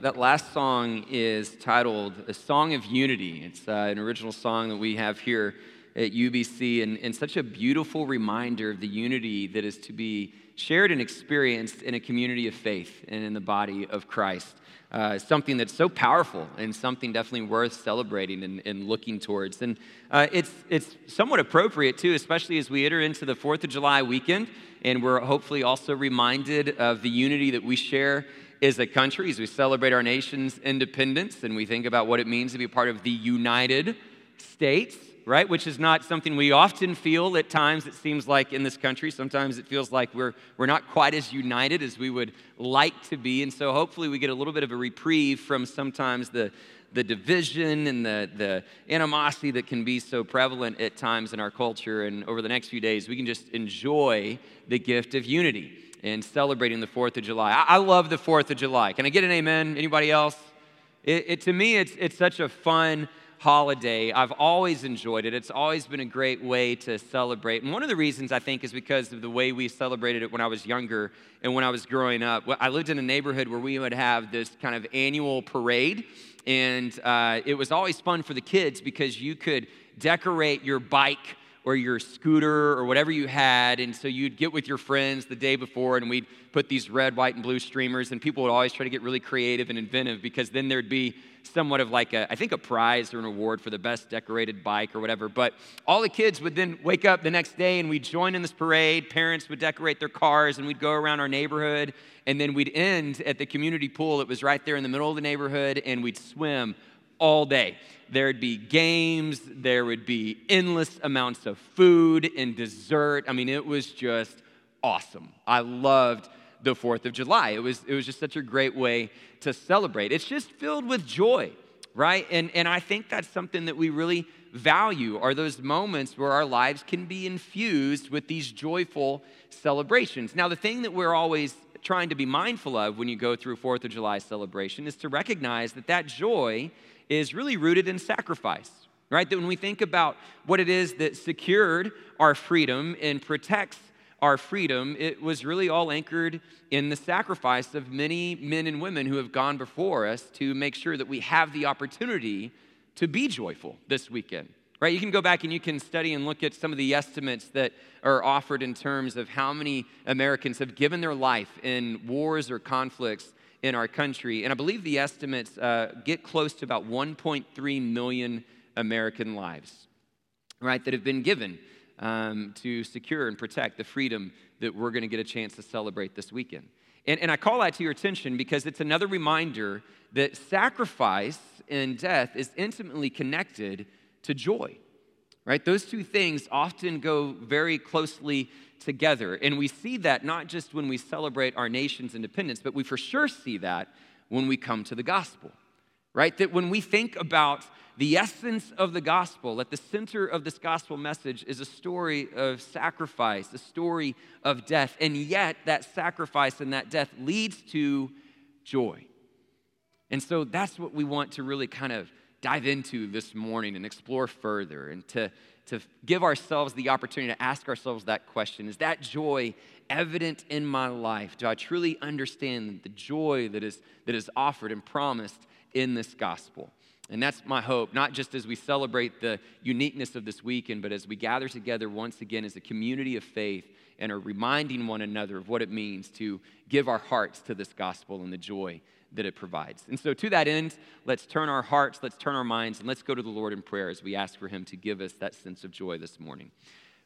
That last song is titled A Song of Unity. It's uh, an original song that we have here at UBC, and, and such a beautiful reminder of the unity that is to be shared and experienced in a community of faith and in the body of Christ. Uh, something that's so powerful and something definitely worth celebrating and, and looking towards. And uh, it's, it's somewhat appropriate, too, especially as we enter into the 4th of July weekend, and we're hopefully also reminded of the unity that we share as a country as we celebrate our nation's independence and we think about what it means to be part of the United States, right? Which is not something we often feel at times, it seems like in this country. Sometimes it feels like we're, we're not quite as united as we would like to be. And so hopefully we get a little bit of a reprieve from sometimes the, the division and the, the animosity that can be so prevalent at times in our culture. And over the next few days, we can just enjoy the gift of unity and celebrating the 4th of July. I, I love the 4th of July. Can I get an amen? Anybody else? It, it, to me, it's, it's such a fun holiday. I've always enjoyed it. It's always been a great way to celebrate. And one of the reasons I think is because of the way we celebrated it when I was younger and when I was growing up. I lived in a neighborhood where we would have this kind of annual parade, and uh, it was always fun for the kids because you could decorate your bike or your scooter or whatever you had. And so you'd get with your friends the day before and we'd put these red, white, and blue streamers. And people would always try to get really creative and inventive because then there'd be somewhat of like a, I think a prize or an award for the best decorated bike or whatever. But all the kids would then wake up the next day and we'd join in this parade. Parents would decorate their cars and we'd go around our neighborhood. And then we'd end at the community pool that was right there in the middle of the neighborhood and we'd swim all day. There'd be games, there would be endless amounts of food and dessert. I mean, it was just awesome. I loved the 4th of July. It was, it was just such a great way to celebrate. It's just filled with joy, right? And, and I think that's something that we really value are those moments where our lives can be infused with these joyful celebrations. Now, the thing that we're always trying to be mindful of when you go through 4th of July celebration is to recognize that that joy is really rooted in sacrifice, right? That when we think about what it is that secured our freedom and protects our freedom, it was really all anchored in the sacrifice of many men and women who have gone before us to make sure that we have the opportunity to be joyful this weekend. Right? You can go back and you can study and look at some of the estimates that are offered in terms of how many Americans have given their life in wars or conflicts in our country. And I believe the estimates uh, get close to about 1.3 million American lives, right, that have been given um, to secure and protect the freedom that we're going to get a chance to celebrate this weekend. And, and I call that to your attention because it's another reminder that sacrifice and death is intimately connected to joy right? Those two things often go very closely together. And we see that not just when we celebrate our nation's independence, but we for sure see that when we come to the gospel, right? That when we think about the essence of the gospel, at the center of this gospel message is a story of sacrifice, a story of death. And yet, that sacrifice and that death leads to joy. And so that's what we want to really kind of dive into this morning and explore further and to, to give ourselves the opportunity to ask ourselves that question Is that joy evident in my life? Do I truly understand the joy that is, that is offered and promised in this gospel? And that's my hope, not just as we celebrate the uniqueness of this weekend, but as we gather together once again as a community of faith and are reminding one another of what it means to give our hearts to this gospel and the joy that it provides. And so, to that end, let's turn our hearts, let's turn our minds, and let's go to the Lord in prayer as we ask for Him to give us that sense of joy this morning.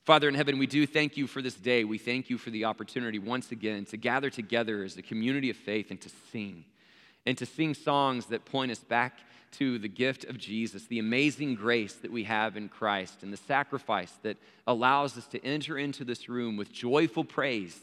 Father in heaven, we do thank you for this day. We thank you for the opportunity once again to gather together as a community of faith and to sing, and to sing songs that point us back to the gift of Jesus, the amazing grace that we have in Christ, and the sacrifice that allows us to enter into this room with joyful praise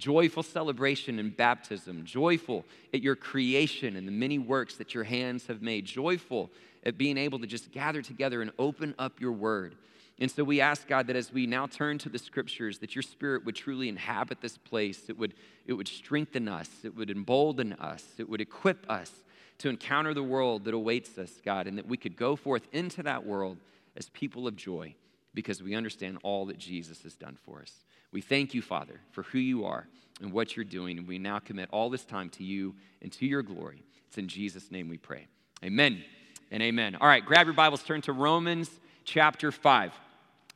joyful celebration in baptism, joyful at your creation and the many works that your hands have made, joyful at being able to just gather together and open up your word. And so we ask God that as we now turn to the scriptures, that your spirit would truly inhabit this place. It would, it would strengthen us, it would embolden us, it would equip us to encounter the world that awaits us, God, and that we could go forth into that world as people of joy because we understand all that Jesus has done for us. We thank you, Father, for who you are and what you're doing. And we now commit all this time to you and to your glory. It's in Jesus' name we pray. Amen and amen. All right, grab your Bibles, turn to Romans chapter 5.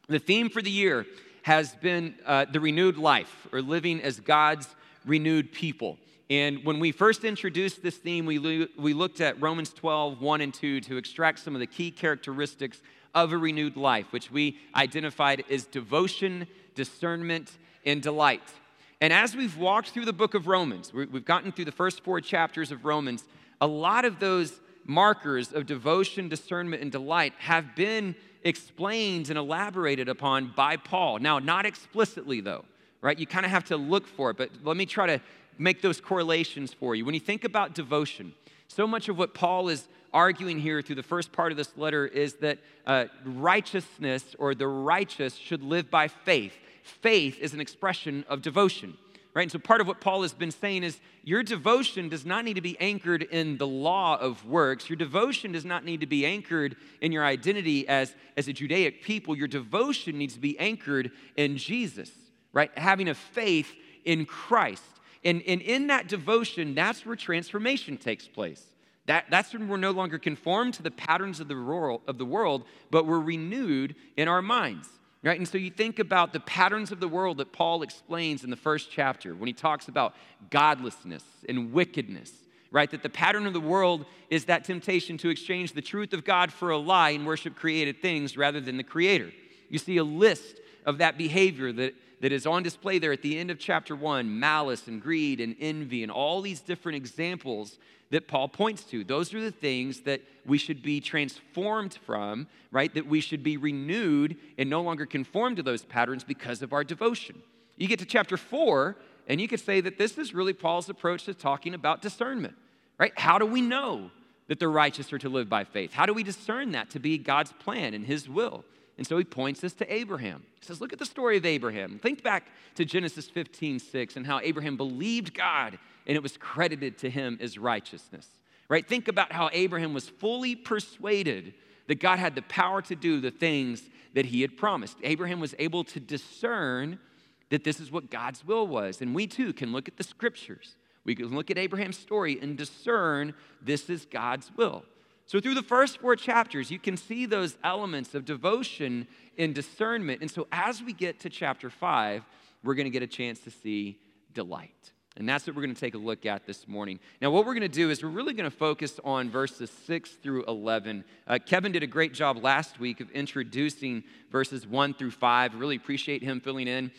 The theme for the year has been uh, the renewed life, or living as God's renewed people. And when we first introduced this theme, we, lo- we looked at Romans 12, 1 and 2 to extract some of the key characteristics of a renewed life, which we identified as devotion, discernment, and delight. And as we've walked through the book of Romans, we've gotten through the first four chapters of Romans, a lot of those markers of devotion, discernment, and delight have been explained and elaborated upon by Paul. Now, not explicitly, though, right? You kind of have to look for it, but let me try to make those correlations for you. When you think about devotion, so much of what Paul is arguing here through the first part of this letter is that uh, righteousness or the righteous should live by faith. Faith is an expression of devotion right? And so part of what Paul has been saying is your devotion does not need to be anchored in the law of works. Your devotion does not need to be anchored in your identity as, as a Judaic people. Your devotion needs to be anchored in Jesus, right? Having a faith in Christ. And, and in that devotion, that's where transformation takes place. That, that's when we're no longer conformed to the patterns of the, world, of the world, but we're renewed in our minds. Right? And so you think about the patterns of the world that Paul explains in the first chapter when he talks about godlessness and wickedness, right? That the pattern of the world is that temptation to exchange the truth of God for a lie and worship created things rather than the creator. You see a list of that behavior that, that is on display there at the end of chapter one malice and greed and envy and all these different examples that Paul points to. Those are the things that we should be transformed from, right? That we should be renewed and no longer conform to those patterns because of our devotion. You get to chapter four, and you could say that this is really Paul's approach to talking about discernment, right? How do we know that the righteous are to live by faith? How do we discern that to be God's plan and his will? And so he points us to Abraham. He says, Look at the story of Abraham. Think back to Genesis 15, 6, and how Abraham believed God and it was credited to him as righteousness. Right? Think about how Abraham was fully persuaded that God had the power to do the things that he had promised. Abraham was able to discern that this is what God's will was. And we too can look at the scriptures. We can look at Abraham's story and discern this is God's will. So, through the first four chapters, you can see those elements of devotion and discernment. And so, as we get to chapter five, we're going to get a chance to see delight. And that's what we're going to take a look at this morning. Now, what we're going to do is we're really going to focus on verses 6 through 11. Uh, Kevin did a great job last week of introducing verses 1 through 5. Really appreciate him filling in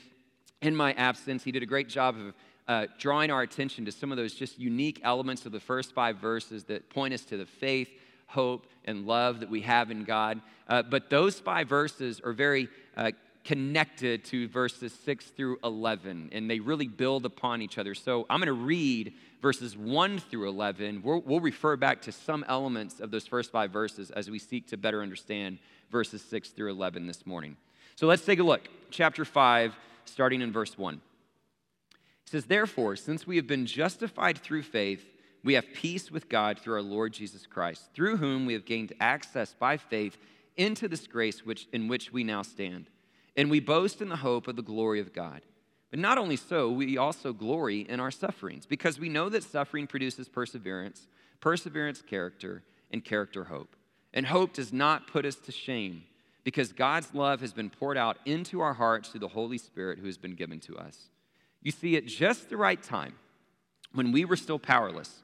in my absence. He did a great job of uh, drawing our attention to some of those just unique elements of the first five verses that point us to the faith, hope, and love that we have in God. Uh, but those five verses are very uh, connected to verses 6 through 11, and they really build upon each other. So I'm going to read verses 1 through 11. We'll, we'll, refer back to some elements of those first five verses as we seek to better understand verses 6 through 11 this morning. So let's take a look. Chapter 5, starting in verse 1. It says, Therefore, since we have been justified through faith, we have peace with God through our Lord Jesus Christ, through whom we have gained access by faith into this grace which, in which we now stand and we boast in the hope of the glory of God. But not only so, we also glory in our sufferings, because we know that suffering produces perseverance, perseverance, character, and character, hope. And hope does not put us to shame, because God's love has been poured out into our hearts through the Holy Spirit who has been given to us. You see, at just the right time, when we were still powerless,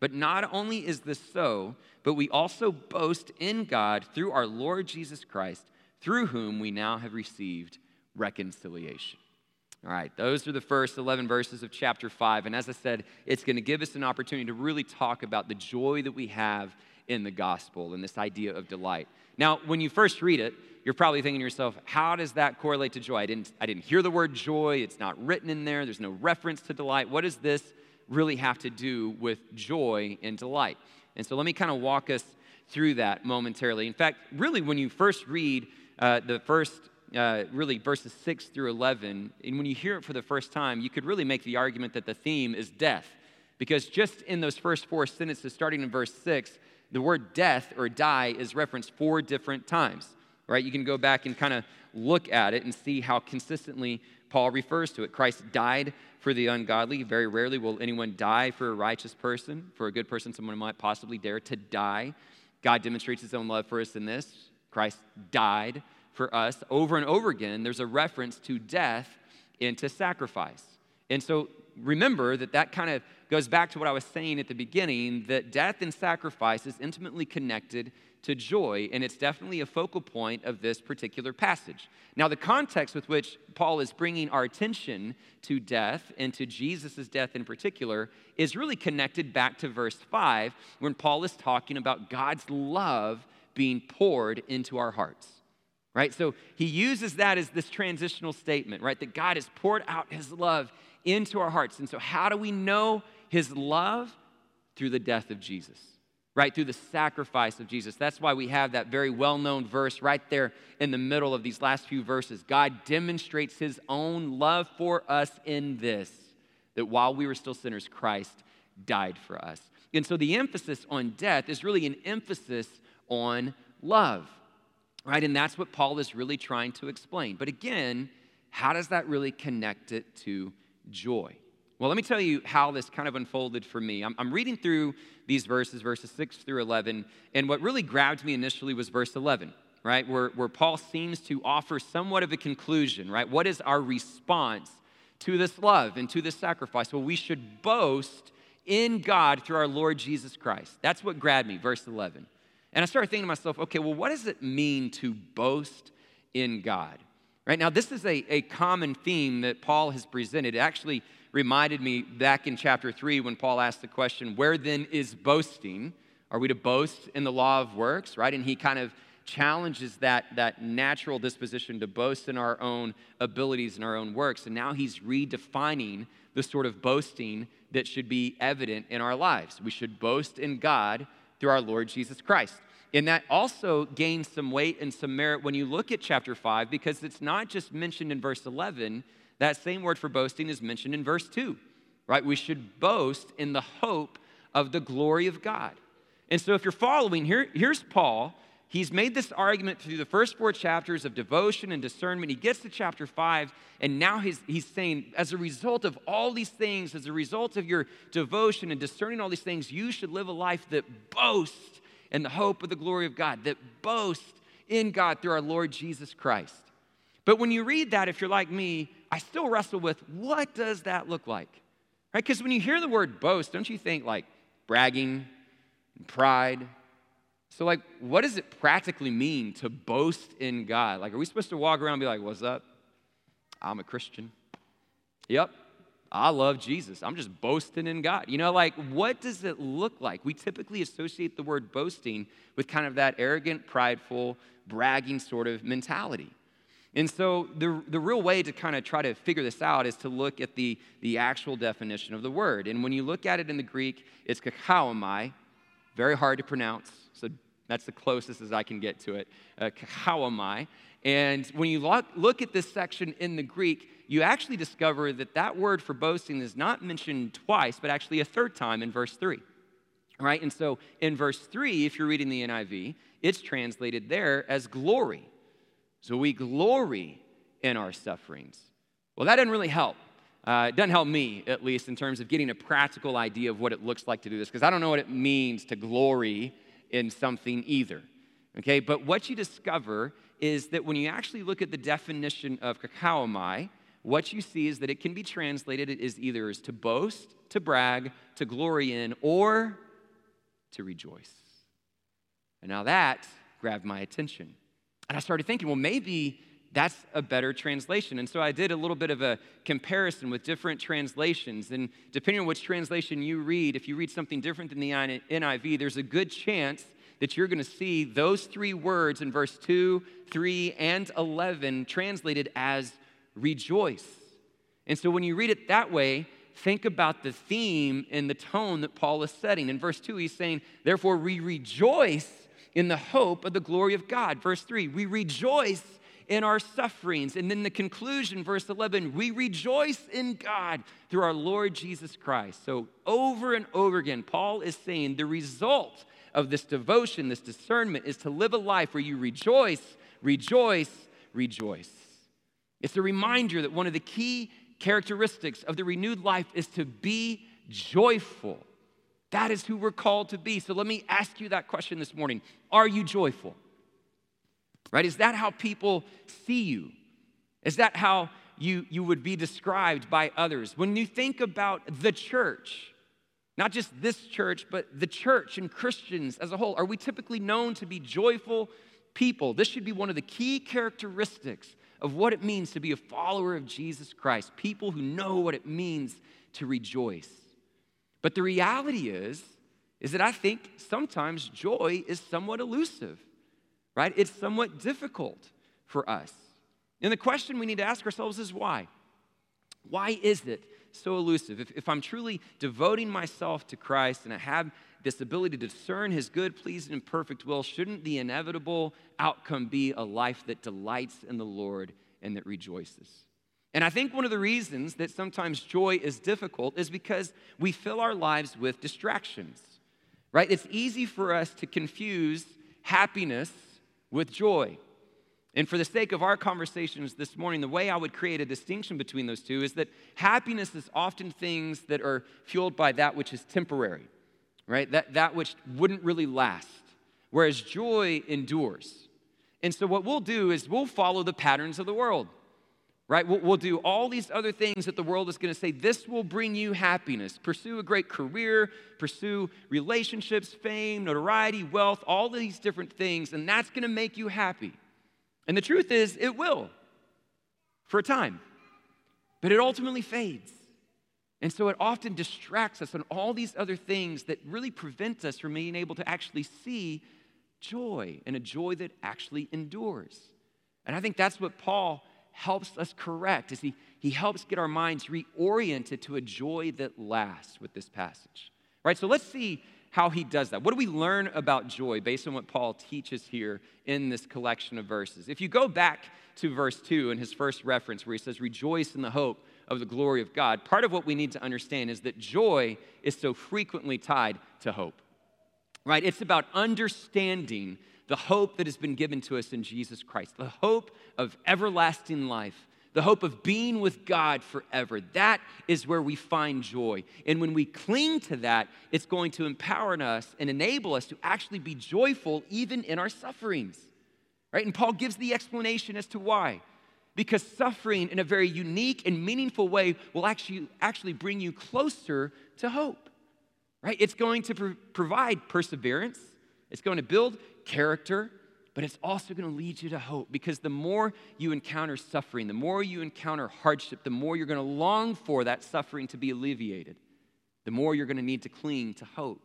But not only is this so, but we also boast in God through our Lord Jesus Christ, through whom we now have received reconciliation. All right, those are the first 11 verses of chapter 5. And as I said, it's going to give us an opportunity to really talk about the joy that we have in the gospel and this idea of delight. Now, when you first read it, you're probably thinking to yourself, how does that correlate to joy? I didn't, I didn't hear the word joy. It's not written in there. There's no reference to delight. What is this really have to do with joy and delight? And so let me kind of walk us through that momentarily. In fact, really, when you first read uh, the first, uh, really, verses 6 through 11, and when you hear it for the first time, you could really make the argument that the theme is death. Because just in those first four sentences, starting in verse 6, the word death or die is referenced four different times right? You can go back and kind of look at it and see how consistently Paul refers to it. Christ died for the ungodly. Very rarely will anyone die for a righteous person. For a good person, someone might possibly dare to die. God demonstrates his own love for us in this. Christ died for us. Over and over again, there's a reference to death and to sacrifice. And so remember that that kind of goes back to what I was saying at the beginning that death and sacrifice is intimately connected to joy, and it's definitely a focal point of this particular passage. Now, the context with which Paul is bringing our attention to death and to Jesus' death in particular is really connected back to verse 5 when Paul is talking about God's love being poured into our hearts. Right? So he uses that as this transitional statement, right? That God has poured out his love into our hearts. And so, how do we know his love? Through the death of Jesus right? Through the sacrifice of Jesus. That's why we have that very well known verse right there in the middle of these last few verses. God demonstrates his own love for us in this that while we were still sinners, Christ died for us. And so the emphasis on death is really an emphasis on love, right? And that's what Paul is really trying to explain. But again, how does that really connect it to joy? Well, let me tell you how this kind of unfolded for me. I'm, I'm, reading through these verses, verses 6 through 11, and what really grabbed me initially was verse 11, right? Where, where Paul seems to offer somewhat of a conclusion, right? What is our response to this love and to this sacrifice? Well, we should boast in God through our Lord Jesus Christ. That's what grabbed me, verse 11. And I started thinking to myself, okay, well, what does it mean to boast in God? Right now, this is a, a common theme that Paul has presented. It actually reminded me back in chapter 3 when Paul asked the question, Where then is boasting? Are we to boast in the law of works, right? And he kind of challenges that, that natural disposition to boast in our own abilities and our own works. And now he's redefining the sort of boasting that should be evident in our lives. We should boast in God through our Lord Jesus Christ. And that also gains some weight and some merit when you look at chapter 5 because it's not just mentioned in verse 11, that same word for boasting is mentioned in verse 2, right? We should boast in the hope of the glory of God. And so, if you're following, here, here's Paul. He's made this argument through the first four chapters of devotion and discernment. He gets to chapter five, and now he's, he's saying, as a result of all these things, as a result of your devotion and discerning all these things, you should live a life that boasts in the hope of the glory of God, that boasts in God through our Lord Jesus Christ. But when you read that, if you're like me, I still wrestle with what does that look like? Right? Because when you hear the word boast, don't you think like bragging and pride? So, like, what does it practically mean to boast in God? Like, are we supposed to walk around and be like, what's up? I'm a Christian. Yep, I love Jesus. I'm just boasting in God. You know, like, what does it look like? We typically associate the word boasting with kind of that arrogant, prideful, bragging sort of mentality. And so the, the real way to kind of try to figure this out is to look at the, the actual definition of the word. And when you look at it in the Greek, it's kakawamai, very hard to pronounce. So that's the closest as I can get to it. Uh. And when you look, look at this section in the Greek, you actually discover that that word for boasting is not mentioned twice, but actually a third time in verse 3. Right? And so in verse 3, if you're reading the NIV, it's translated there as glory. So we glory in our sufferings. Well, that doesn't really help. Uh, it doesn't help me, at least, in terms of getting a practical idea of what it looks like to do this, because I don't know what it means to glory in something either. Okay, but what you discover is that when you actually look at the definition of kakawamai, what you see is that it can be translated as either as to boast, to brag, to glory in, or to rejoice. And now that grabbed my attention. And I started thinking, well, maybe that's a better translation. And so I did a little bit of a comparison with different translations. And depending on which translation you read, if you read something different than the NIV, there's a good chance that you're going to see those three words in verse 2, 3, and 11 translated as rejoice. And so when you read it that way, think about the theme and the tone that Paul is setting. In verse 2, he's saying, Therefore, we rejoice in the hope of the glory of God. Verse 3, we rejoice in our sufferings. And then the conclusion, verse 11, we rejoice in God through our Lord Jesus Christ. So over and over again, Paul is saying the result of this devotion, this discernment, is to live a life where you rejoice, rejoice, rejoice. It's a reminder that one of the key characteristics of the renewed life is to be joyful. That is who we're called to be. So let me ask you that question this morning Are you joyful? Right? Is that how people see you? Is that how you, you would be described by others? When you think about the church, not just this church, but the church and Christians as a whole, are we typically known to be joyful people? This should be one of the key characteristics of what it means to be a follower of Jesus Christ, people who know what it means to rejoice. But the reality is, is that I think sometimes joy is somewhat elusive, right? It's somewhat difficult for us. And the question we need to ask ourselves is why? Why is it so elusive? If, if I'm truly devoting myself to Christ and I have this ability to discern his good, pleasing, and perfect will, shouldn't the inevitable outcome be a life that delights in the Lord and that rejoices? And I think one of the reasons that sometimes joy is difficult is because we fill our lives with distractions, right? It's easy for us to confuse happiness with joy. And for the sake of our conversations this morning, the way I would create a distinction between those two is that happiness is often things that are fueled by that which is temporary right? That, that which wouldn't really last, whereas joy endures. And so, what we'll do is we'll follow the patterns of the world, right? We'll, we'll do all these other things that the world is going to say, this will bring you happiness. Pursue a great career, pursue relationships, fame, notoriety, wealth, all these different things, and that's going to make you happy. And the truth is, it will for a time, but it ultimately fades. And so it often distracts us on all these other things that really prevent us from being able to actually see joy and a joy that actually endures. And I think that's what Paul helps us correct is he, he helps get our minds reoriented to a joy that lasts with this passage. Right? So let's see how he does that. What do we learn about joy based on what Paul teaches here in this collection of verses? If you go back to verse 2 in his first reference where he says, Rejoice in the hope of the glory of God, part of what we need to understand is that joy is so frequently tied to hope, right? It's about understanding the hope that has been given to us in Jesus Christ, the hope of everlasting life, the hope of being with God forever. That is where we find joy. And when we cling to that, it's going to empower us and enable us to actually be joyful even in our sufferings. Right? And Paul gives the explanation as to why because suffering in a very unique and meaningful way will actually, actually bring you closer to hope, right? It's going to pr- provide perseverance, it's going to build character, but it's also going to lead you to hope because the more you encounter suffering, the more you encounter hardship, the more you're going to long for that suffering to be alleviated, the more you're going to need to cling to hope.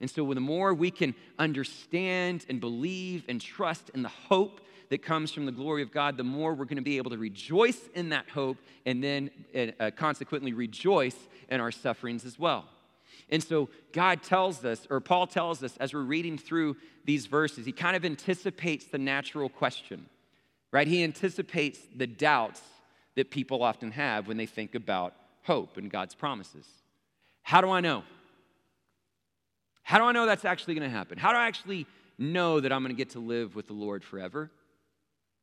And so, the more we can understand and believe and trust in the hope that comes from the glory of God, the more we're going to be able to rejoice in that hope and then uh, consequently rejoice in our sufferings as well. And so God tells us, or Paul tells us as we're reading through these verses, he kind of anticipates the natural question, right? He anticipates the doubts that people often have when they think about hope and God's promises. How do I know? How do I know that's actually going to happen? How do I actually know that I'm going to get to live with the Lord forever?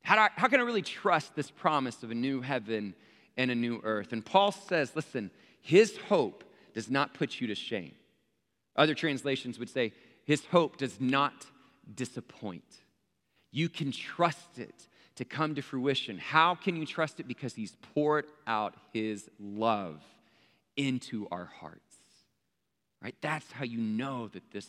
How, I, how can I really trust this promise of a new heaven and a new earth? And Paul says, listen, his hope does not put you to shame. Other translations would say, his hope does not disappoint. You can trust it to come to fruition. How can you trust it? Because he's poured out his love into our hearts. Right? That's how you know that this,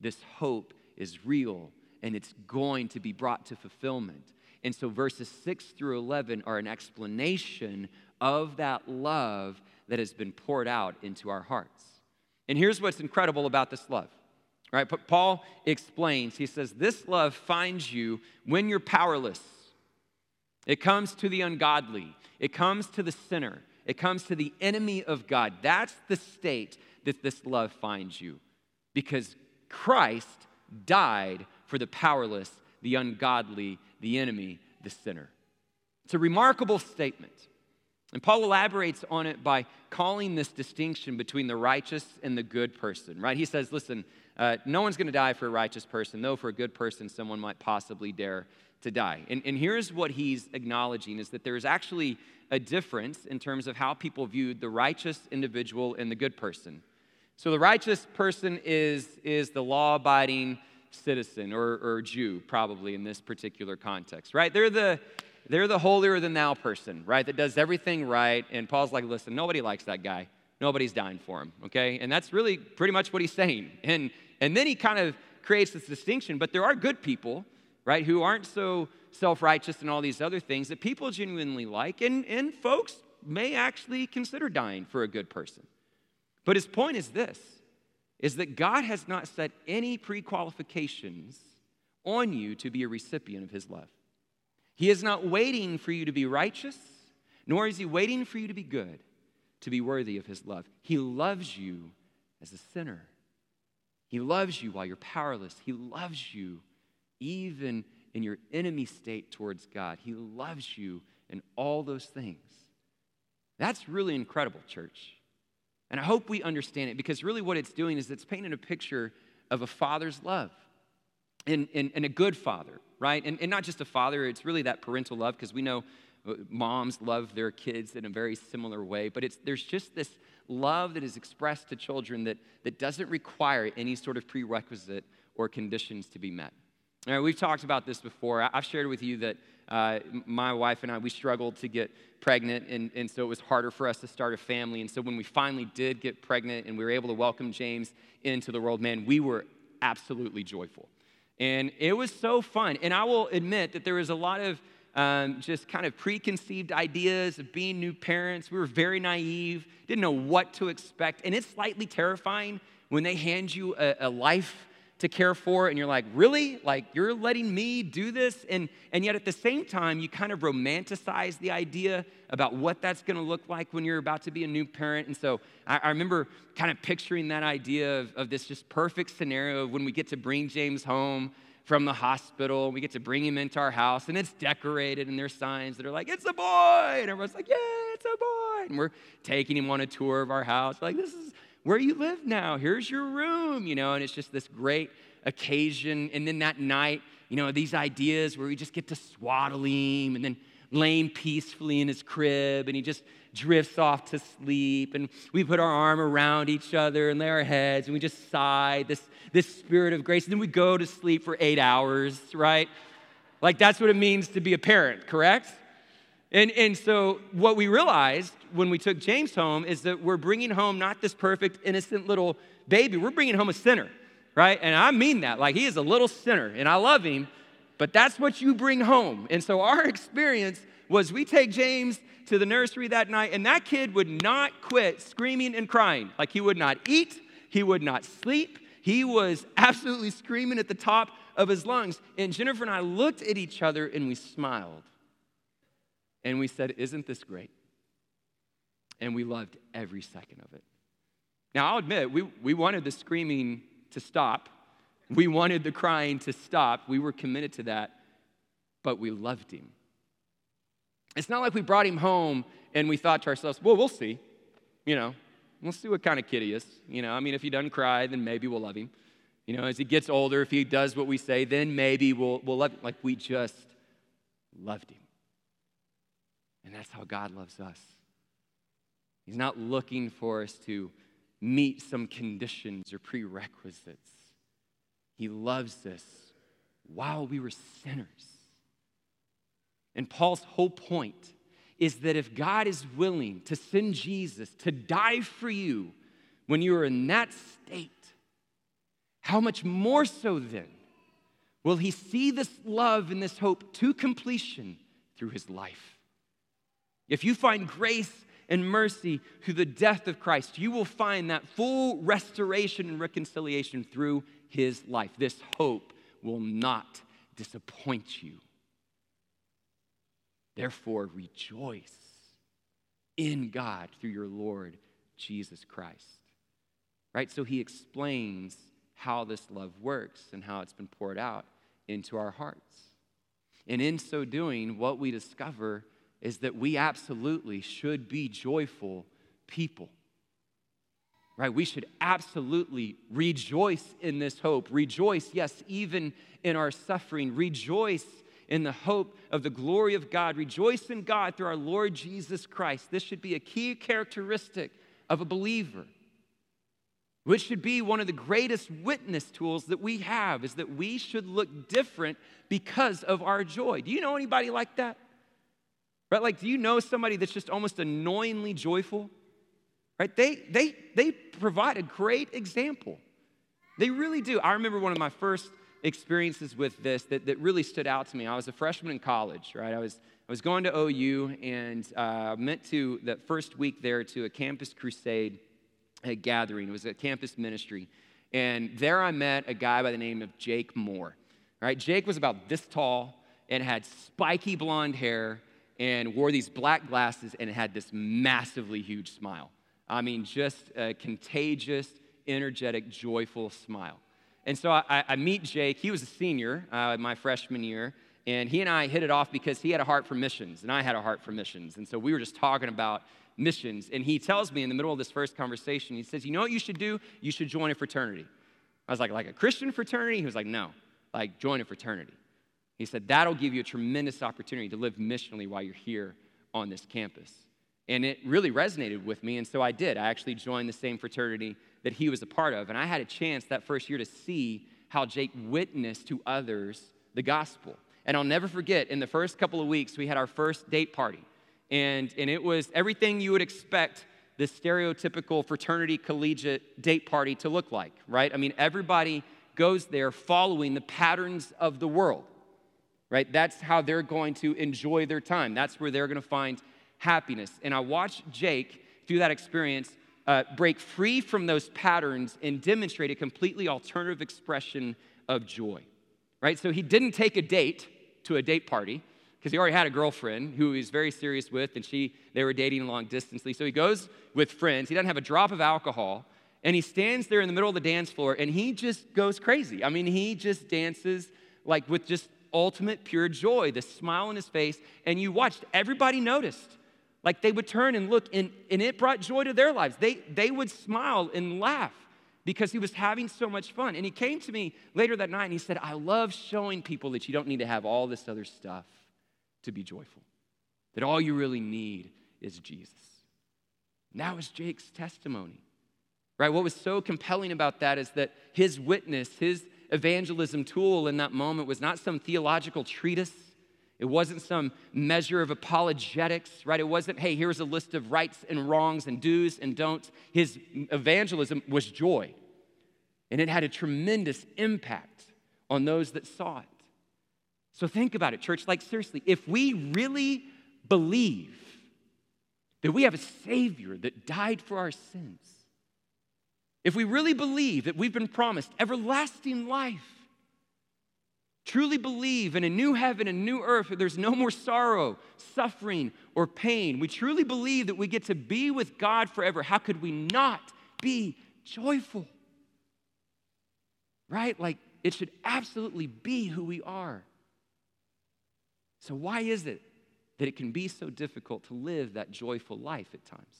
this hope is real and it's going to be brought to fulfillment. And so verses 6 through 11 are an explanation of that love that has been poured out into our hearts. And here's what's incredible about this love, Right? But Paul explains, he says, This love finds you when you're powerless. It comes to the ungodly, it comes to the sinner, it comes to the enemy of God. That's the state that this love finds you because Christ died for the powerless, the ungodly, the enemy, the sinner. It's a remarkable statement. And Paul elaborates on it by calling this distinction between the righteous and the good person, right? He says, listen, uh, no one's going to die for a righteous person, though for a good person, someone might possibly dare to die. And, and here's what he's acknowledging is that there's actually a difference in terms of how people viewed the righteous individual and the good person. So the righteous person is, is the law abiding citizen or, or Jew, probably in this particular context, right? They're the, they're the holier than thou person, right? That does everything right. And Paul's like, listen, nobody likes that guy. Nobody's dying for him, okay? And that's really pretty much what he's saying. And, and then he kind of creates this distinction, but there are good people, right, who aren't so self righteous and all these other things that people genuinely like. And, and folks may actually consider dying for a good person. But his point is this is that God has not set any pre-qualifications on you to be a recipient of his love. He is not waiting for you to be righteous, nor is he waiting for you to be good to be worthy of his love. He loves you as a sinner. He loves you while you're powerless. He loves you even in your enemy state towards God. He loves you in all those things. That's really incredible, church. And I hope we understand it because really what it's doing is it's painting a picture of a father's love and, and, and a good father, right? And, and not just a father, it's really that parental love because we know uh, moms love their kids in a very similar way, but it's, there's just this love that is expressed to children that, that doesn't require any sort of prerequisite or conditions to be met. All right, we've talked about this before. I've shared with you that uh, my wife and I, we struggled to get pregnant, and, and so it was harder for us to start a family. And so when we finally did get pregnant and we were able to welcome James into the world, man, we were absolutely joyful. And it was so fun. And I will admit that there was a lot of um, just kind of preconceived ideas of being new parents. We were very naive, didn't know what to expect. And it's slightly terrifying when they hand you a, a life to care for and you're like really? Like you're letting me do this? And and yet at the same time you kind of romanticize the idea about what that's going to look like when you're about to be a new parent. And so i, I remember kind of picturing that idea of, of this just perfect scenario of when we get to bring james home from the hospital we get to bring him into our house and it's decorated and there's signs that are like it's a boy! And everyone's like yeah it's a boy! And we're taking him on a tour of our house like this is where you live now. Here's your room, you know, and it's just this great occasion. And then that night, you know, these ideas where we just get to swaddle him and then lay him peacefully in his crib and he just drifts off to sleep. And we put our arm around each other and lay our heads and we just sigh this, this spirit of grace. And then we go to sleep for eight hours, right? Like that's what it means to be a parent, correct? And, and so, what we realized when we took James home is that we're bringing home not this perfect, innocent little baby, we're bringing home a sinner, right? And I mean that. Like, he is a little sinner, and I love him, but that's what you bring home. And so, our experience was we take James to the nursery that night, and that kid would not quit screaming and crying. Like, he would not eat, he would not sleep. He was absolutely screaming at the top of his lungs. And Jennifer and I looked at each other and we smiled and we said, Isn't this great? And we loved every second of it. Now, I'll admit, we, we wanted the screaming to stop. We wanted the crying to stop. We were committed to that, but we loved him. It's not like we brought him home and we thought to ourselves, well, we'll see. You know, we'll see what kind of kid he is. You know, I mean, if he doesn't cry, then maybe we'll love him. You know, as he gets older, if he does what we say, then maybe we'll, we'll love him. Like we just loved him. And that's how God loves us. He's not looking for us to meet some conditions or prerequisites. He loves us while we were sinners. And Paul's whole point is that if God is willing to send Jesus to die for you when you are in that state, how much more so then will he see this love and this hope to completion through his life? If you find grace and mercy through the death of Christ, you will find that full restoration and reconciliation through his life. This hope will not disappoint you. Therefore, rejoice in God through your Lord Jesus Christ. Right? So he explains how this love works and how it's been poured out into our hearts. And in so doing, what we discover is that we absolutely should be joyful people. Right? We should absolutely rejoice in this hope. Rejoice, yes, even in our suffering. Rejoice in the hope of the glory of God. Rejoice in God through our Lord Jesus Christ. This should be a key characteristic of a believer which should be one of the greatest witness tools that we have is that we should look different because of our joy do you know anybody like that right? Like do you know somebody that's just almost annoyingly joyful? Right? They they they provide a great example. They really do. I remember one of my first experiences with this that, that really stood out to me. I was a freshman in college right? I was i was going to OU and uh, meant to that first week there to a campus crusade a gathering. It was a campus ministry. And there I met a guy by the name of Jake Moore. Right, Jake was about this tall and had spiky blonde hair and wore these black glasses and had this massively huge smile. I mean, just a contagious, energetic, joyful smile. And so I, I meet Jake. He was a senior uh, my freshman year, and he and I hit it off because he had a heart for missions, and I had a heart for missions. And so we were just talking about missions. And he tells me in the middle of this first conversation, he says, You know what you should do? You should join a fraternity. I was like, Like a Christian fraternity? He was like, No, like join a fraternity. He said, That'll give you a tremendous opportunity to live missionally while you're here on this campus. And it really resonated with me. And so I did. I actually joined the same fraternity that he was a part of. And I had a chance that first year to see how Jake witnessed to others the gospel. And I'll never forget, in the first couple of weeks, we had our first date party and, and it was everything you would expect the stereotypical fraternity collegiate date party to look like, right? I mean, everybody goes there following the patterns of the world, right? That's how they're going to enjoy their time. That's where they're going to find happiness. And I watched Jake through that experience uh, break free from those patterns and demonstrate a completely alternative expression of joy, right? So he didn't take a date to a date party because he already had a girlfriend who he was very serious with, and she they were dating long distance. So he goes with friends. He doesn't have a drop of alcohol, and he stands there in the middle of the dance floor, and he just goes crazy. I mean, he just dances like with just ultimate pure joy, the smile on his face, and you watched. Everybody noticed. Like they would turn and look, and, and it brought joy to their lives. They, they would smile and laugh because he was having so much fun. And he came to me later that night and he said, I love showing people that you don't need to have all this other stuff to be joyful, that all you really need is Jesus. And that was Jake's testimony, right? What was so compelling about that is that his witness, his evangelism tool in that moment was not some theological treatise. It wasn't some measure of apologetics, right? It wasn't, hey, here's a list of rights and wrongs and do's and don'ts. His evangelism was joy. And it had a tremendous impact on those that saw it. So think about it, church. Like, seriously, if we really believe that we have a Savior that died for our sins, if we really believe that we've been promised everlasting life, truly believe in a new heaven and new earth where there's no more sorrow, suffering, or pain, we truly believe that we get to be with God forever, how could we not be joyful? Right? Like, it should absolutely be who we are. So, why is it that it can be so difficult to live that joyful life at times?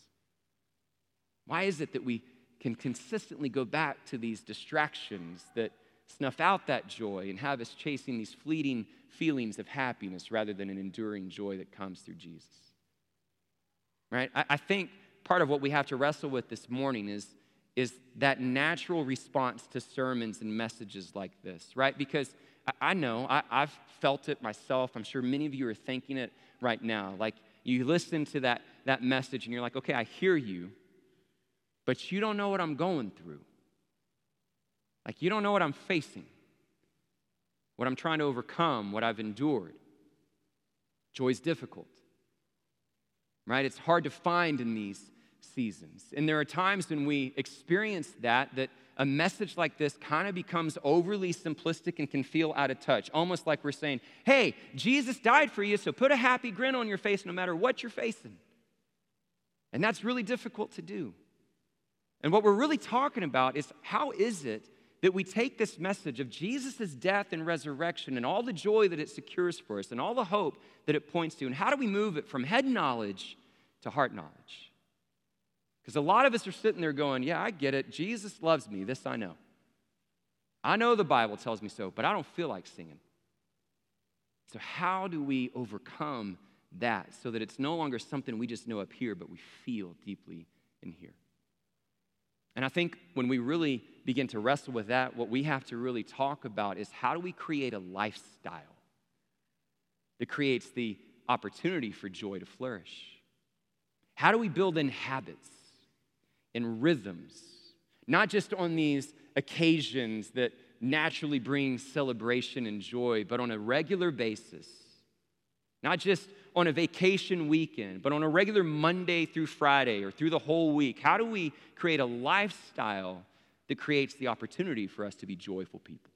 Why is it that we can consistently go back to these distractions that snuff out that joy and have us chasing these fleeting feelings of happiness rather than an enduring joy that comes through Jesus? Right? I, I think part of what we have to wrestle with this morning is, is that natural response to sermons and messages like this, right? Because I, know, I, I've felt it myself. I'm sure many of you are thinking it right now. Like you listen to that, that message and you're like, okay, I hear you, but you don't know what I'm going through. Like you don't know what I'm facing, what I'm trying to overcome, what I've endured. Joy's difficult, right? It's hard to find in these seasons. And there are times when we experience that that a message like this kind of becomes overly simplistic and can feel out of touch, almost like we're saying, hey, Jesus died for you, so put a happy grin on your face no matter what you're facing. And that's really difficult to do. And what we're really talking about is how is it that we take this message of Jesus' death and resurrection and all the joy that it secures for us and all the hope that it points to, and how do we move it from head knowledge to heart knowledge? Because a lot of us are sitting there going, Yeah, I get it. Jesus loves me. This I know. I know the Bible tells me so, but I don't feel like singing. So, how do we overcome that so that it's no longer something we just know up here, but we feel deeply in here? And I think when we really begin to wrestle with that, what we have to really talk about is how do we create a lifestyle that creates the opportunity for joy to flourish? How do we build in habits and rhythms, not just on these occasions that naturally bring celebration and joy, but on a regular basis? Not just on a vacation weekend, but on a regular Monday through Friday or through the whole week? How do we create a lifestyle that creates the opportunity for us to be joyful people?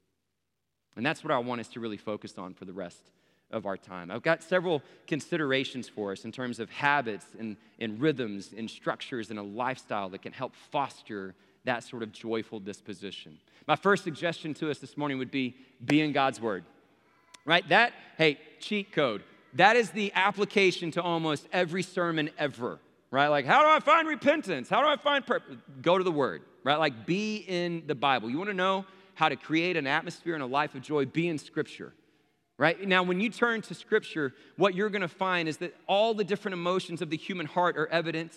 And that's what I want us to really focus on for the rest of our time. I've got several considerations for us in terms of habits and, and rhythms and structures and a lifestyle that can help foster that sort of joyful disposition. My first suggestion to us this morning would be be in God's Word. Right? That, hey, cheat code. That is the application to almost every sermon ever, right? Like, how do I find repentance? How do I find purpose? Go to the Word, right? Like, be in the Bible. You want to know how to create an atmosphere and a life of joy? Be in Scripture, right? Now, when you turn to Scripture, what you're going to find is that all the different emotions of the human heart are evident,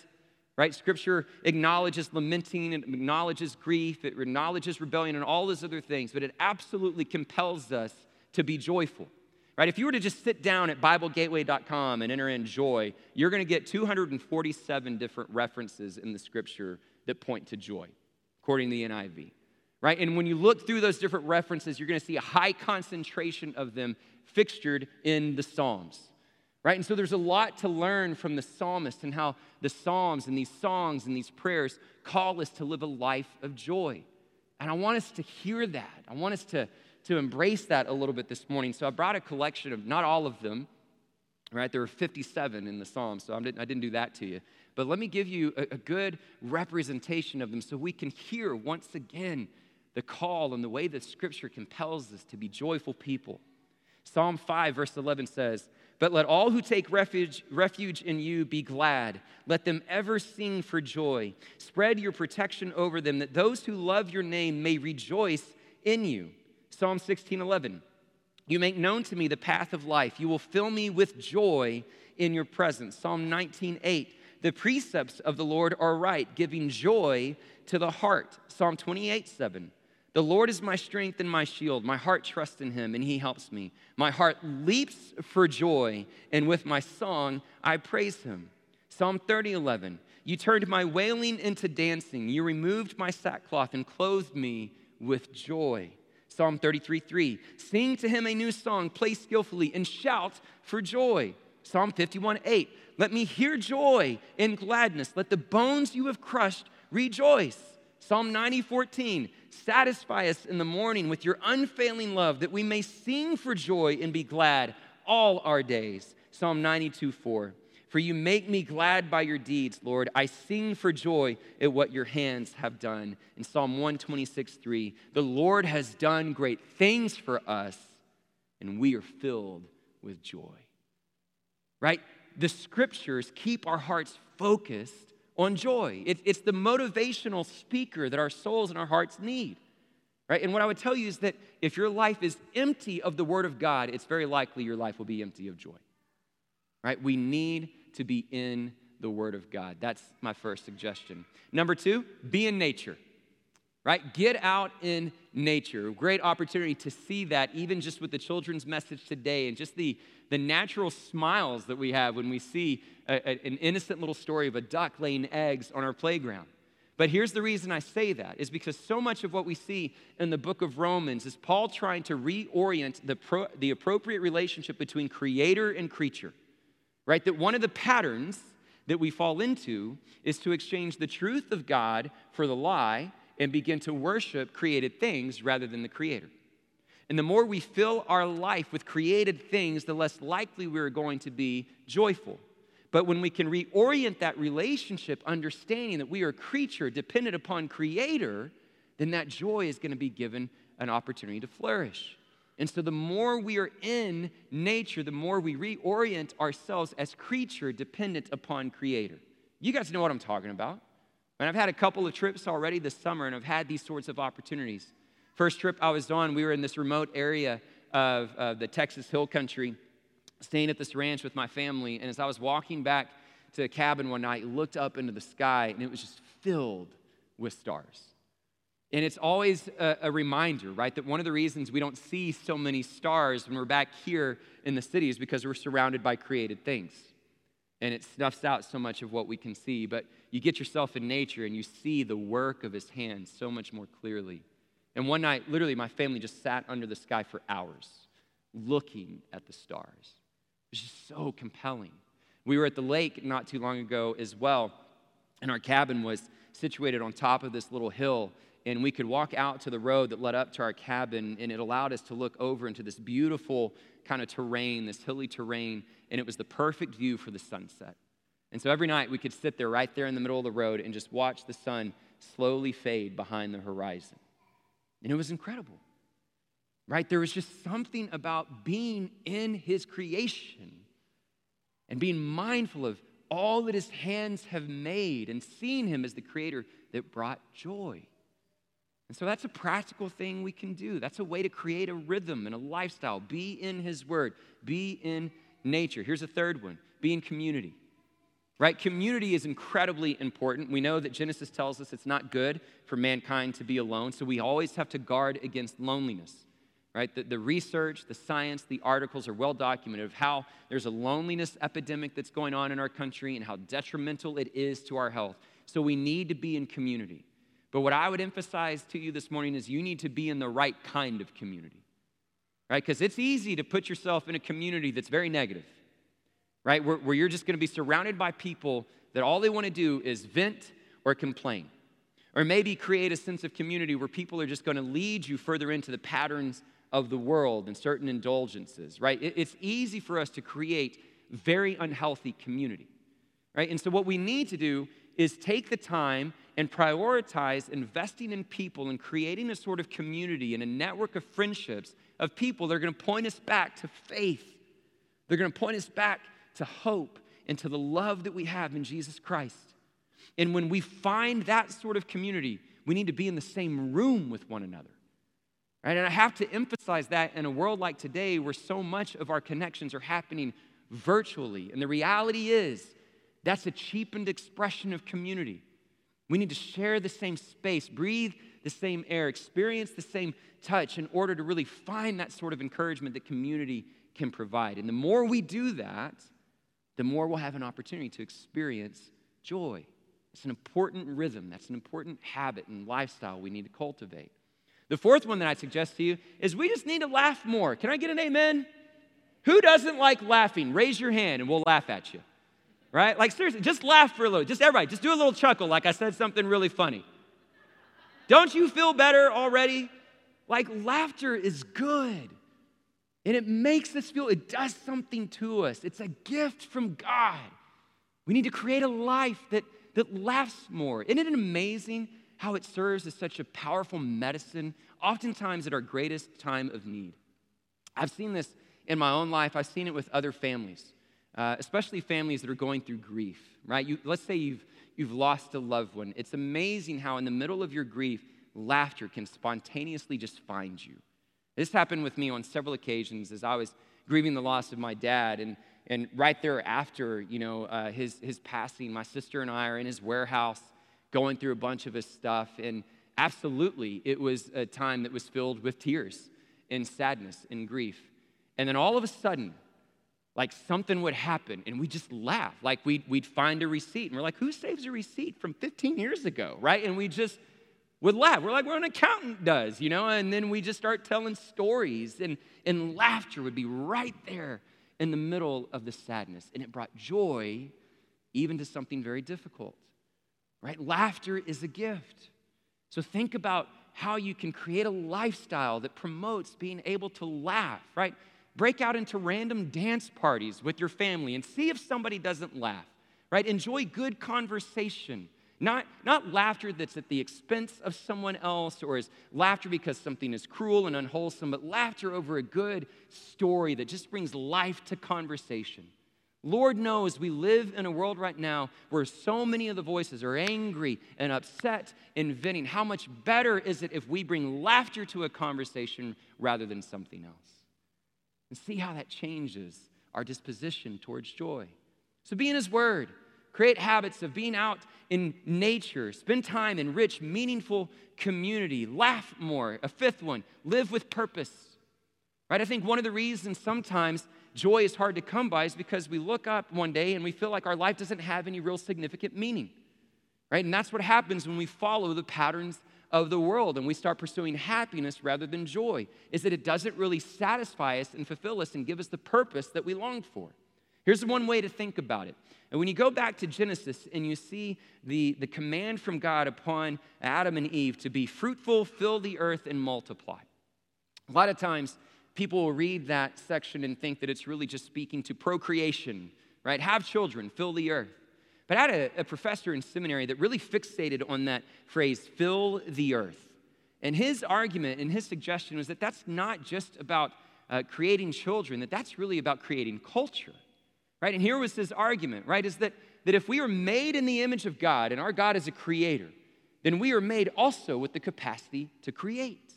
right? Scripture acknowledges lamenting, it acknowledges grief, it acknowledges rebellion, and all those other things, but it absolutely compels us to be joyful right? If you were to just sit down at BibleGateway.com and enter in joy, you're going to get 247 different references in the scripture that point to joy, according to the NIV, right? And when you look through those different references, you're going to see a high concentration of them fixtured in the Psalms, right? And so there's a lot to learn from the psalmist and how the Psalms and these songs and these prayers call us to live a life of joy. And I want us to hear that. I want us to to embrace that a little bit this morning. So I brought a collection of, not all of them, right? There were 57 in the Psalms, so I didn't, I didn't do that to you. But let me give you a, a good representation of them so we can hear once again the call and the way that Scripture compels us to be joyful people. Psalm 5, verse 11 says, But let all who take refuge, refuge in you be glad. Let them ever sing for joy. Spread your protection over them, that those who love your name may rejoice in you. Psalm 16 11. You make known to me the path of life. You will fill me with joy in your presence. Psalm 19 8. The precepts of the Lord are right, giving joy to the heart. Psalm 28 7. The Lord is my strength and my shield. My heart trusts in him, and he helps me. My heart leaps for joy, and with my song I praise him. Psalm 30 11. You turned my wailing into dancing. You removed my sackcloth and clothed me with joy. Psalm 33 3. Sing to him a new song, play skillfully, and shout for joy. Psalm 51 8. Let me hear joy and gladness. Let the bones you have crushed rejoice. Psalm 90 14. Satisfy us in the morning with your unfailing love, that we may sing for joy and be glad all our days. Psalm 92 4. For you make me glad by your deeds, Lord. I sing for joy at what your hands have done. In Psalm 126, 3, the Lord has done great things for us, and we are filled with joy. Right? The scriptures keep our hearts focused on joy. it's the motivational speaker that our souls and our hearts need. Right? And what I would tell you is that if your life is empty of the Word of God, it's very likely your life will be empty of joy. Right? We need to be in the Word of God. That's my first suggestion. Number two, be in nature, right? Get out in nature. Great opportunity to see that, even just with the children's message today and just the, the natural smiles that we have when we see a, a, an innocent little story of a duck laying eggs on our playground. But here's the reason I say that is because so much of what we see in the book of Romans is Paul trying to reorient the, pro, the appropriate relationship between creator and creature right? That one of the patterns that we fall into is to exchange the truth of God for the lie and begin to worship created things rather than the Creator. And the more we fill our life with created things, the less likely we're going to be joyful. But when we can reorient that relationship, understanding that we are a creature dependent upon Creator, then that joy is going to be given an opportunity to flourish. And so, the more we are in nature, the more we reorient ourselves as creature dependent upon Creator. You guys know what I'm talking about. And I've had a couple of trips already this summer, and I've had these sorts of opportunities. First trip I was on, we were in this remote area of, of the Texas Hill Country, staying at this ranch with my family. And as I was walking back to a cabin one night, looked up into the sky, and it was just filled with stars. And it's always a, a, reminder, right, that one of the reasons we don't see so many stars when we're back here in the city is because we're surrounded by created things. And it snuffs out so much of what we can see. But you get yourself in nature and you see the work of his hands so much more clearly. And one night, literally, my family just sat under the sky for hours looking at the stars. It was just so compelling. We were at the lake not too long ago as well, and our cabin was situated on top of this little hill and we could walk out to the road that led up to our cabin, and it allowed us to look over into this beautiful kind of terrain, this hilly terrain, and it was the perfect view for the sunset. And so every night we could sit there right there in the middle of the road and just watch the sun slowly fade behind the horizon. And it was incredible, right? There was just something about being in his creation and being mindful of all that his hands have made and seeing him as the creator that brought joy. And so that's a practical thing we can do. That's a way to create a rhythm and a lifestyle. Be in His Word, be in nature. Here's a third one be in community. Right? Community is incredibly important. We know that Genesis tells us it's not good for mankind to be alone, so we always have to guard against loneliness. Right? The, the research, the science, the articles are well documented of how there's a loneliness epidemic that's going on in our country and how detrimental it is to our health. So we need to be in community. But what I would emphasize to you this morning is you need to be in the right kind of community, right? Because it's easy to put yourself in a community that's very negative, right? Where, where you're just going to be surrounded by people that all they want to do is vent or complain. Or maybe create a sense of community where people are just going to lead you further into the patterns of the world and certain indulgences, right? It, it's easy for us to create very unhealthy community, right? And so, what we need to do is take the time and prioritize investing in people and creating a sort of community and a network of friendships of people that are going to point us back to faith. They're going to point us back to hope and to the love that we have in Jesus Christ. And when we find that sort of community, we need to be in the same room with one another. Right? And I have to emphasize that in a world like today where so much of our connections are happening virtually. And the reality is, that's a cheapened expression of community. We need to share the same space, breathe the same air, experience the same touch in order to really find that sort of encouragement that community can provide. And the more we do that, the more we'll have an opportunity to experience joy. It's an important rhythm, that's an important habit and lifestyle we need to cultivate. The fourth one that I suggest to you is we just need to laugh more. Can I get an amen? Who doesn't like laughing? Raise your hand and we'll laugh at you right? Like, seriously, just laugh for a little. Just everybody, just do a little chuckle like I said something really funny. Don't you feel better already? Like, laughter is good. And it makes us feel, it does something to us. It's a gift from God. We need to create a life that, that laughs more. Isn't it amazing how it serves as such a powerful medicine, oftentimes at our greatest time of need? I've seen this in my own life, I've seen it with other families uh, especially families that are going through grief, right? You, let's say you've, you've lost a loved one. It's amazing how, in the middle of your grief, laughter can spontaneously just find you. This happened with me on several occasions as I was grieving the loss of my dad. And, and right there after, you know, uh, his, his passing, my sister and I are in his warehouse going through a bunch of his stuff. And absolutely, it was a time that was filled with tears and sadness and grief. And then all of a sudden, like something would happen and we just laugh. Like we'd, we'd find a receipt and we're like who saves a receipt from 15 years ago right? And we just would laugh. We're like what an accountant does you know? And then we just start telling stories and, and laughter would be right there in the middle of the sadness and it brought joy even to something very difficult right? Laughter is a gift. So think about how you can create a lifestyle that promotes being able to laugh, right? Break out into random dance parties with your family and see if somebody doesn't laugh, right? Enjoy good conversation. Not, not laughter that's at the expense of someone else or is laughter because something is cruel and unwholesome, but laughter over a good story that just brings life to conversation. Lord knows we live in a world right now where so many of the voices are angry and upset and venting. How much better is it if we bring laughter to a conversation rather than something else? And see how that changes our disposition towards joy. So be in His Word. Create habits of being out in nature. Spend time in rich, meaningful community. Laugh more. A fifth one, live with purpose. Right? I think one of the reasons sometimes joy is hard to come by is because we look up one day and we feel like our life doesn't have any real significant meaning. Right? And that's what happens when we follow the patterns of the world and we start pursuing happiness rather than joy is that it doesn't really satisfy us and fulfill us and give us the purpose that we long for. Here's one way to think about it. And when you go back to Genesis and you see the, the command from God upon Adam and Eve to be fruitful, fill the earth, and multiply. A lot of times people will read that section and think that it's really just speaking to procreation, right? Have children, fill the earth. But I had a, a professor in seminary that really fixated on that phrase, fill the earth. And his argument and his suggestion was that that's not just about uh, creating children, that that's really about creating culture, right? And here was his argument, right? Is that, that if we are made in the image of God and our God is a creator, then we are made also with the capacity to create.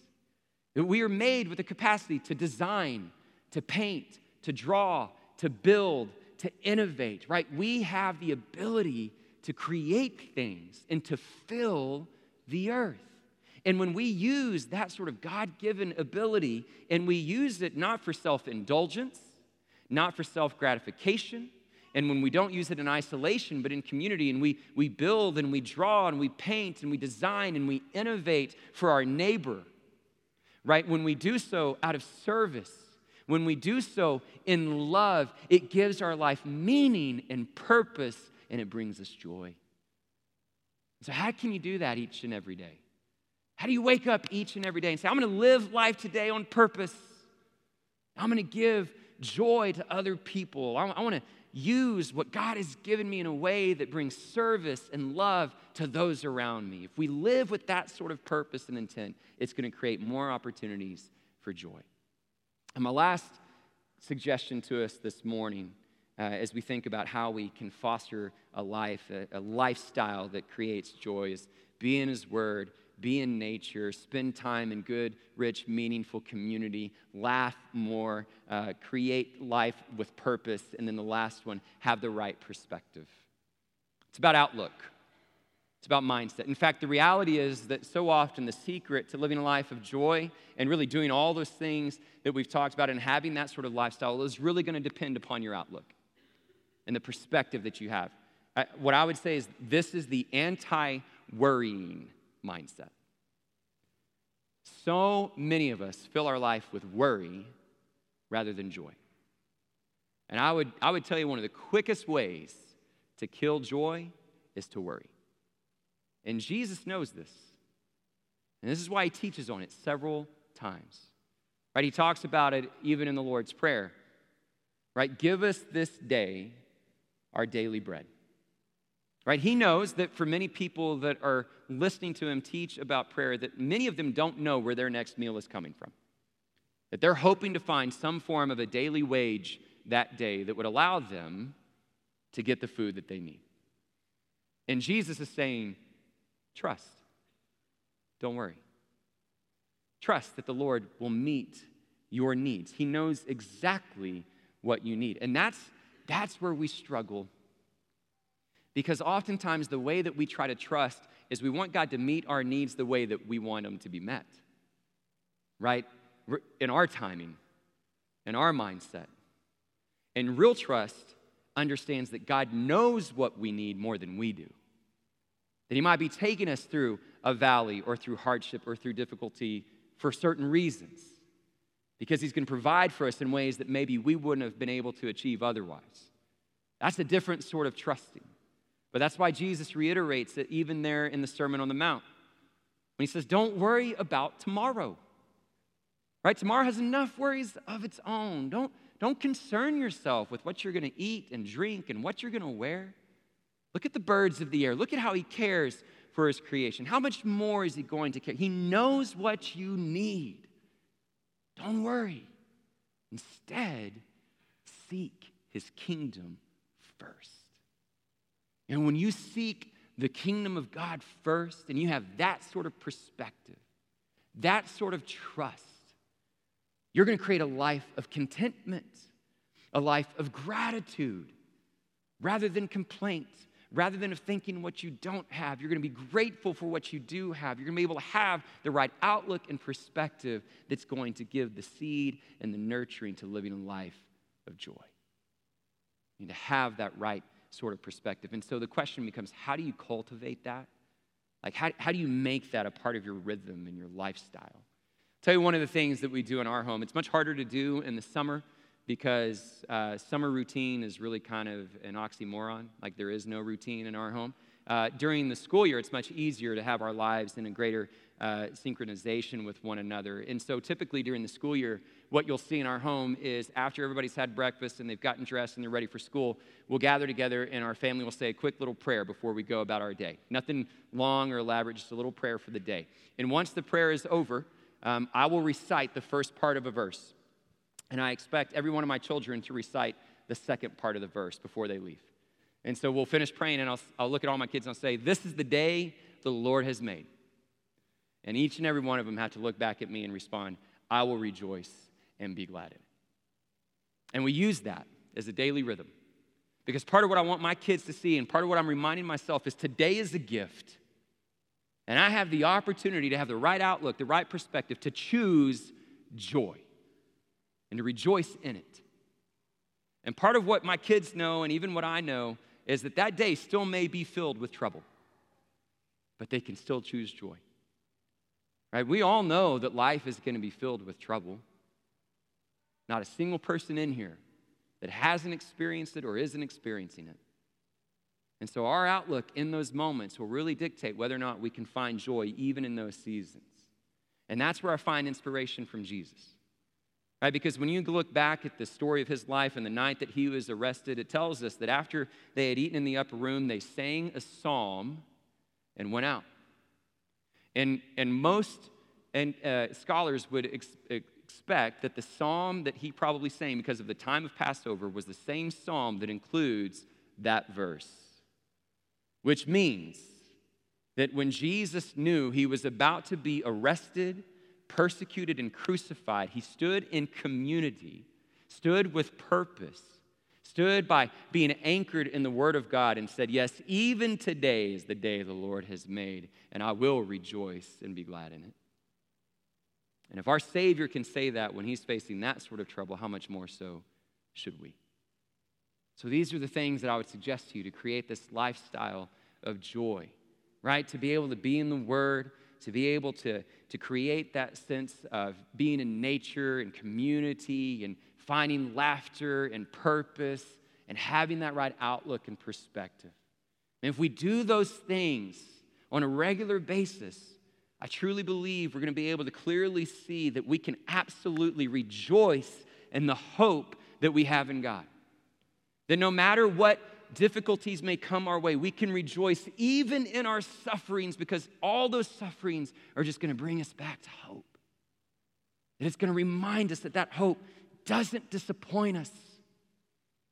That We are made with the capacity to design, to paint, to draw, to build, to innovate, right? We have the ability to create things and to fill the earth. And when we use that sort of God given ability and we use it not for self indulgence, not for self gratification, and when we don't use it in isolation but in community and we, we build and we draw and we paint and we design and we innovate for our neighbor, right? When we do so out of service, when we do so in love, it gives our life meaning and purpose and it brings us joy. So, how can you do that each and every day? How do you wake up each and every day and say, I'm going to live life today on purpose? I'm going to give joy to other people. I, want to use what God has given me in a way that brings service and love to those around me. If we live with that sort of purpose and intent, it's going to create more opportunities for joy. And my last suggestion to us this morning, uh, as we think about how we can foster a life, a, a lifestyle that creates joy, is be in His Word be in nature, spend time in good, rich, meaningful community, laugh more, uh, create life with purpose, and then the last one, have the right perspective. It's about outlook. It's about mindset. In fact, the reality is that so often the secret to living a life of joy and really doing all those things that we've talked about and having that sort of lifestyle is really going to depend upon your outlook and the perspective that you have. what I would say is this is the anti worrying mindset. So many of us fill our life with worry rather than joy. And I would, I would tell you one of the quickest ways to kill joy is to worry. And Jesus knows this. And this is why he teaches on it several times. Right? He talks about it even in the Lord's Prayer. Right? Give us this day our daily bread right? He knows that for many people that are listening to him teach about prayer, that many of them don't know where their next meal is coming from. That they're hoping to find some form of a daily wage that day that would allow them to get the food that they need. And Jesus is saying, trust. Don't worry. Trust that the Lord will meet your needs. He knows exactly what you need. And that's, that's where we struggle because oftentimes, the way that we try to trust is we want God to meet our needs the way that we want them to be met, right? In our timing, in our mindset. And real trust understands that God knows what we need more than we do. That He might be taking us through a valley or through hardship or through difficulty for certain reasons. Because He's going to provide for us in ways that maybe we wouldn't have been able to achieve otherwise. That's a different sort of trusting. But that's why Jesus reiterates it even there in the Sermon on the Mount. When he says, don't worry about tomorrow. Right? Tomorrow has enough worries of its own. Don't, don't concern yourself with what you're going to eat and drink and what you're going to wear. Look at the birds of the air. Look at how he cares for his creation. How much more is he going to care? He knows what you need. Don't worry. Instead, seek his kingdom first. And when you seek the kingdom of God first and you have that sort of perspective, that sort of trust, you're going to create a life of contentment, a life of gratitude rather than complaint, rather than of thinking what you don't have. You're going to be grateful for what you do have. You're going to be able to have the right outlook and perspective that's going to give the seed and the nurturing to living a life of joy. You need to have that right sort of perspective. And so the question becomes how do you cultivate that? Like, how, how do you make that a part of your rhythm and your lifestyle? I'll tell you one of the things that we do in our home. It's much harder to do in the summer because uh, summer routine is really kind of an oxymoron. Like, there is no routine in our home. Uh, during the school year, it's much easier to have our lives in a greater uh, synchronization with one another. And so, typically during the school year, what you'll see in our home is after everybody's had breakfast and they've gotten dressed and they're ready for school, we'll gather together and our family will say a quick little prayer before we go about our day. Nothing long or elaborate, just a little prayer for the day. And once the prayer is over, um, I will recite the first part of a verse. And I expect every one of my children to recite the second part of the verse before they leave. And so we'll finish praying, and I'll, I'll look at all my kids and I'll say, This is the day the Lord has made. And each and every one of them have to look back at me and respond, I will rejoice and be glad in it. And we use that as a daily rhythm. Because part of what I want my kids to see, and part of what I'm reminding myself, is today is a gift. And I have the opportunity to have the right outlook, the right perspective, to choose joy and to rejoice in it. And part of what my kids know, and even what I know, is that that day still may be filled with trouble, but they can still choose joy. Right? We all know that life is going to be filled with trouble. Not a single person in here that hasn't experienced it or isn't experiencing it. And so our outlook in those moments will really dictate whether or not we can find joy even in those seasons. And that's where I find inspiration from Jesus. Right? Because when you look back at the story of his life and the night that he was arrested, it tells us that after they had eaten in the upper room, they sang a psalm and went out. And, and most and, uh, scholars would ex- expect that the psalm that he probably sang because of the time of Passover was the same psalm that includes that verse. Which means that when Jesus knew he was about to be arrested, persecuted, and crucified, he stood in community, stood with purpose, stood by being anchored in the Word of God, and said, Yes, even today is the day the Lord has made, and I will rejoice and be glad in it. And if our Savior can say that when he's facing that sort of trouble, how much more so should we? So these are the things that I would suggest to you to create this lifestyle of joy, right? To be able to be in the Word, to be able to, to create that sense of being in nature and community and finding laughter and purpose and having that right outlook and perspective. And if we do those things on a regular basis, I truly believe we're going to be able to clearly see that we can absolutely rejoice in the hope that we have in God. That no matter what difficulties may come our way, we can rejoice even in our sufferings because all those sufferings are just going to bring us back to hope. And it's going to remind us that that hope doesn't disappoint us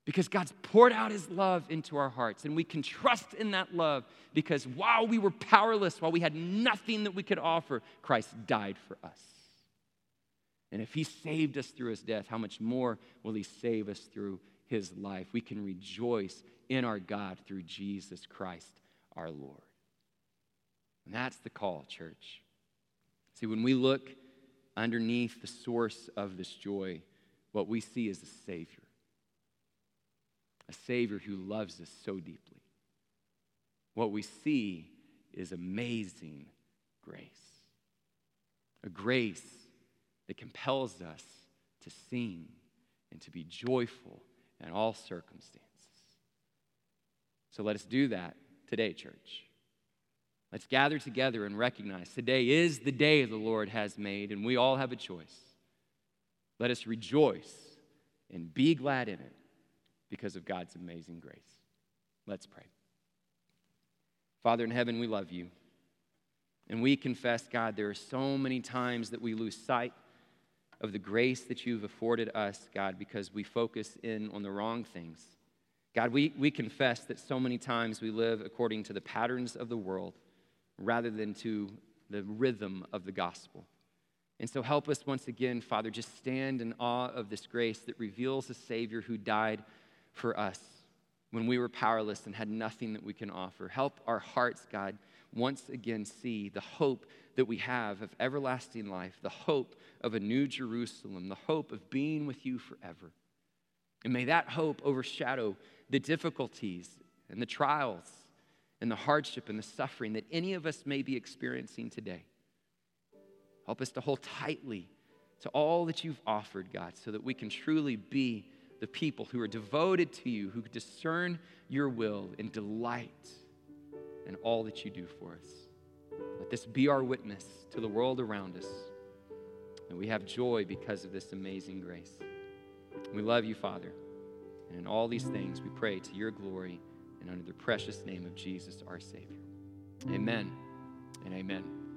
because God's poured out his love into our hearts, and we can trust in that love because while we were powerless, while we had nothing that we could offer, Christ died for us. And if he saved us through his death, how much more will he save us through his life? We can rejoice in our God through Jesus Christ our Lord. And that's the call, church. See, when we look underneath the source of this joy, what we see is a Savior a Savior who loves us so deeply. What we see is amazing grace. A grace that compels us to sing and to be joyful in all circumstances. So let us do that today, church. Let's gather together and recognize today is the day the Lord has made, and we all have a choice. Let us rejoice and be glad in it because of God's amazing grace. Let's pray. Father in heaven, we love you. And we confess, God, there are so many times that we lose sight of the grace that you've afforded us, God, because we focus in on the wrong things. God, we, we confess that so many times we live according to the patterns of the world rather than to the rhythm of the gospel. And so help us once again, Father, just stand in awe of this grace that reveals a Savior who died for us when we were powerless and had nothing that we can offer. Help our hearts, God, once again see the hope that we have of everlasting life, the hope of a new Jerusalem, the hope of being with you forever. And may that hope overshadow the difficulties and the trials and the hardship and the suffering that any of us may be experiencing today. Help us to hold tightly to all that you've offered, God, so that we can truly be the people who are devoted to you, who discern your will and delight in all that you do for us. Let this be our witness to the world around us. And we have joy because of this amazing grace. We love you, Father. And in all these things, we pray to your glory and under the precious name of Jesus, our Savior. Amen and amen.